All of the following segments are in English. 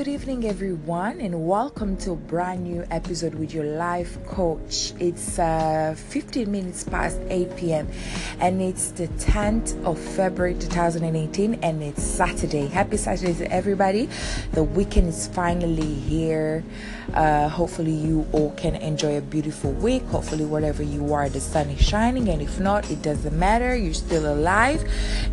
Good evening, everyone, and welcome to a brand new episode with your life coach. It's uh, 15 minutes past 8 p.m., and it's the 10th of February 2018, and it's Saturday. Happy Saturday to everybody! The weekend is finally here. Uh, hopefully, you all can enjoy a beautiful week. Hopefully, wherever you are, the sun is shining, and if not, it doesn't matter. You're still alive,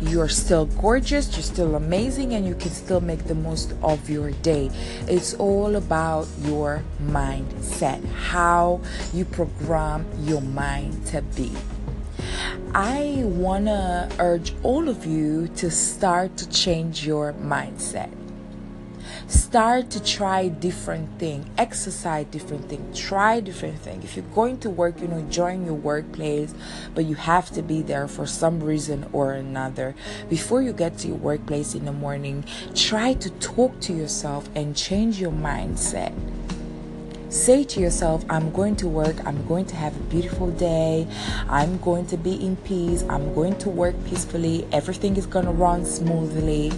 you're still gorgeous, you're still amazing, and you can still make the most of your day. It's all about your mindset, how you program your mind to be. I want to urge all of you to start to change your mindset start to try different thing exercise different thing try different thing. If you're going to work you know join your workplace but you have to be there for some reason or another. Before you get to your workplace in the morning try to talk to yourself and change your mindset. Say to yourself, I'm going to work, I'm going to have a beautiful day, I'm going to be in peace, I'm going to work peacefully, everything is going to run smoothly.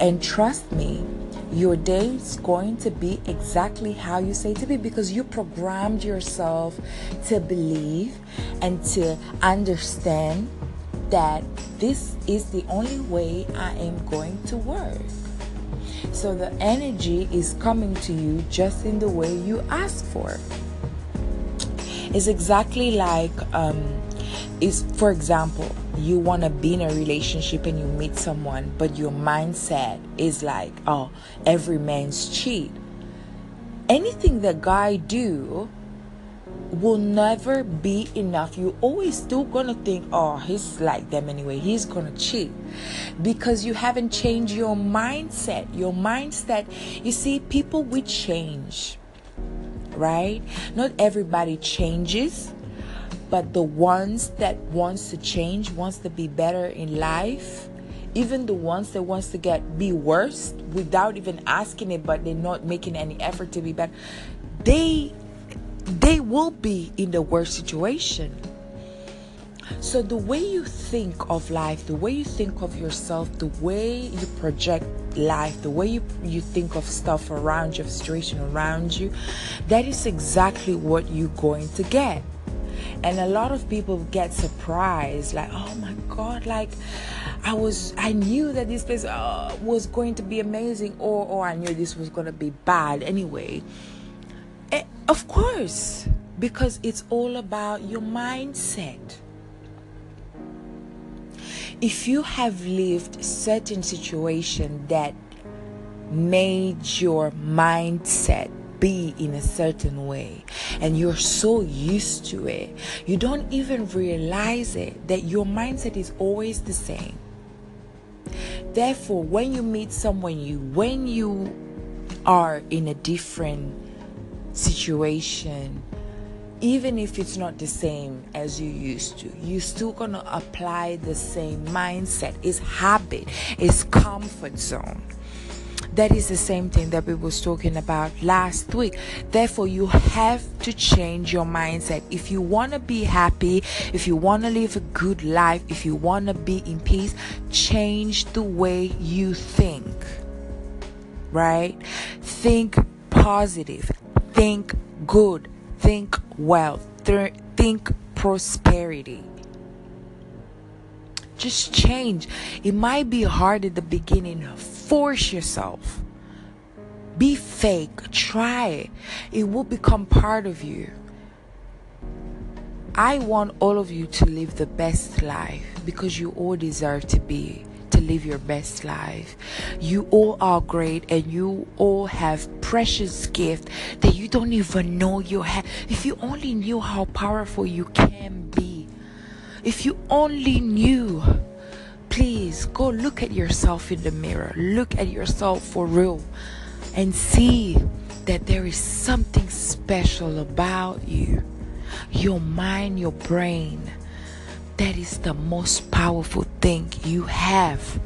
And trust me, your day is going to be exactly how you say to be because you programmed yourself to believe and to understand that this is the only way I am going to work. So the energy is coming to you just in the way you ask for. It's exactly like um, is for example you want to be in a relationship and you meet someone but your mindset is like oh every man's cheat. Anything that guy do will never be enough. You always still gonna think oh he's like them anyway. He's gonna cheat. Because you haven't changed your mindset. Your mindset you see people we change right? Not everybody changes but the ones that wants to change wants to be better in life even the ones that wants to get be worse without even asking it but they're not making any effort to be better they they will be in the worst situation. So the way you think of life the way you think of yourself the way you project life the way you you think of stuff around your situation around you that is exactly what you're going to get and a lot of people get surprised like oh my god like i was i knew that this place uh, was going to be amazing or or i knew this was going to be bad. Anyway eh, of course because it's all about your mindset. If you have lived certain situation that made your mindset be in a certain way and you're so used to it, you don't even realize it that your mindset is always the same. Therefore, when you meet someone you when you are in a different situation, even if it's not the same as you used to, you're still gonna apply the same mindset. It's habit, it's comfort zone. That is the same thing that we was talking about last week. Therefore, you have to change your mindset. If you want to be happy, if you want to live a good life, if you want to be in peace, change the way you think. Right? Think positive. Think good. Think wealth. Think prosperity just change. It might be hard at the beginning. Force yourself. Be fake. Try it. It will become part of you. I want all of you to live the best life because you all deserve to be to live your best life. You all are great and you all have precious gift that you don't even know you have. If you only knew how powerful you can be if you only knew, please go look at yourself in the mirror. Look at yourself for real and see that there is something special about you. Your mind, your brain. That is the most powerful thing you have.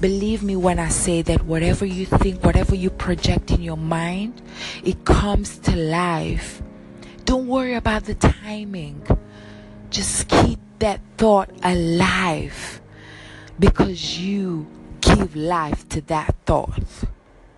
Believe me when I say that whatever you think, whatever you project in your mind, it comes to life. Don't worry about the timing. Just keep that thought alive because you give life to that thought.